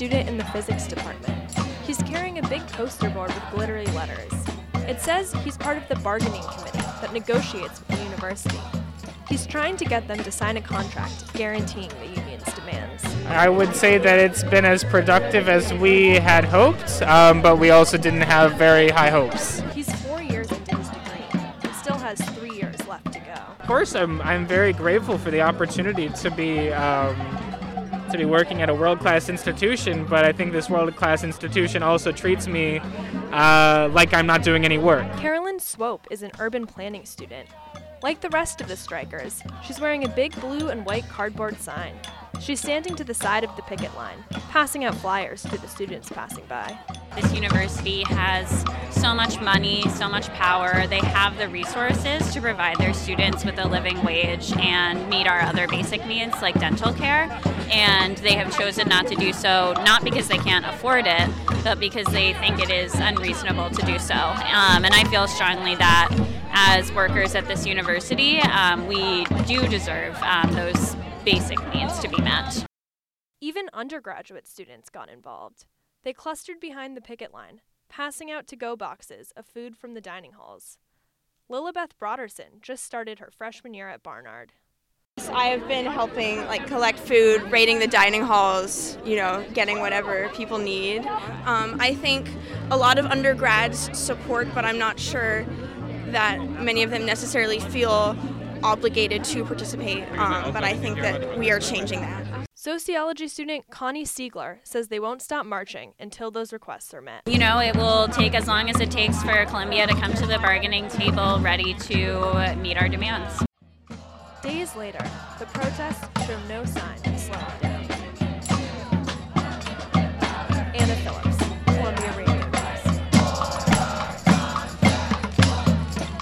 student in the physics department. He's carrying a big poster board with glittery letters. It says he's part of the bargaining committee that negotiates with the university. He's trying to get them to sign a contract guaranteeing the union's demands. I would say that it's been as productive as we had hoped, um, but we also didn't have very high hopes. He's four years into his degree and still has three years left to go. Of course, I'm, I'm very grateful for the opportunity to be um, to be working at a world-class institution, but I think this world-class institution also treats me uh, like I'm not doing any work. Carolyn Swope is an urban planning student. Like the rest of the strikers, she's wearing a big blue and white cardboard sign. She's standing to the side of the picket line, passing out flyers to the students passing by. This university has so much money, so much power. They have the resources to provide their students with a living wage and meet our other basic needs like dental care. And they have chosen not to do so, not because they can't afford it, but because they think it is unreasonable to do so. Um, and I feel strongly that as workers at this university, um, we do deserve um, those basic needs to be met. Even undergraduate students got involved. They clustered behind the picket line, passing out to go boxes of food from the dining halls. Lilibeth Broderson just started her freshman year at Barnard. I have been helping like collect food, raiding the dining halls, you know, getting whatever people need. Um, I think a lot of undergrads support, but I'm not sure that many of them necessarily feel obligated to participate. Um, but I think that we are changing that. Sociology student Connie Siegler says they won't stop marching until those requests are met. You know, it will take as long as it takes for Columbia to come to the bargaining table ready to meet our demands. Days later, the protests show no sign of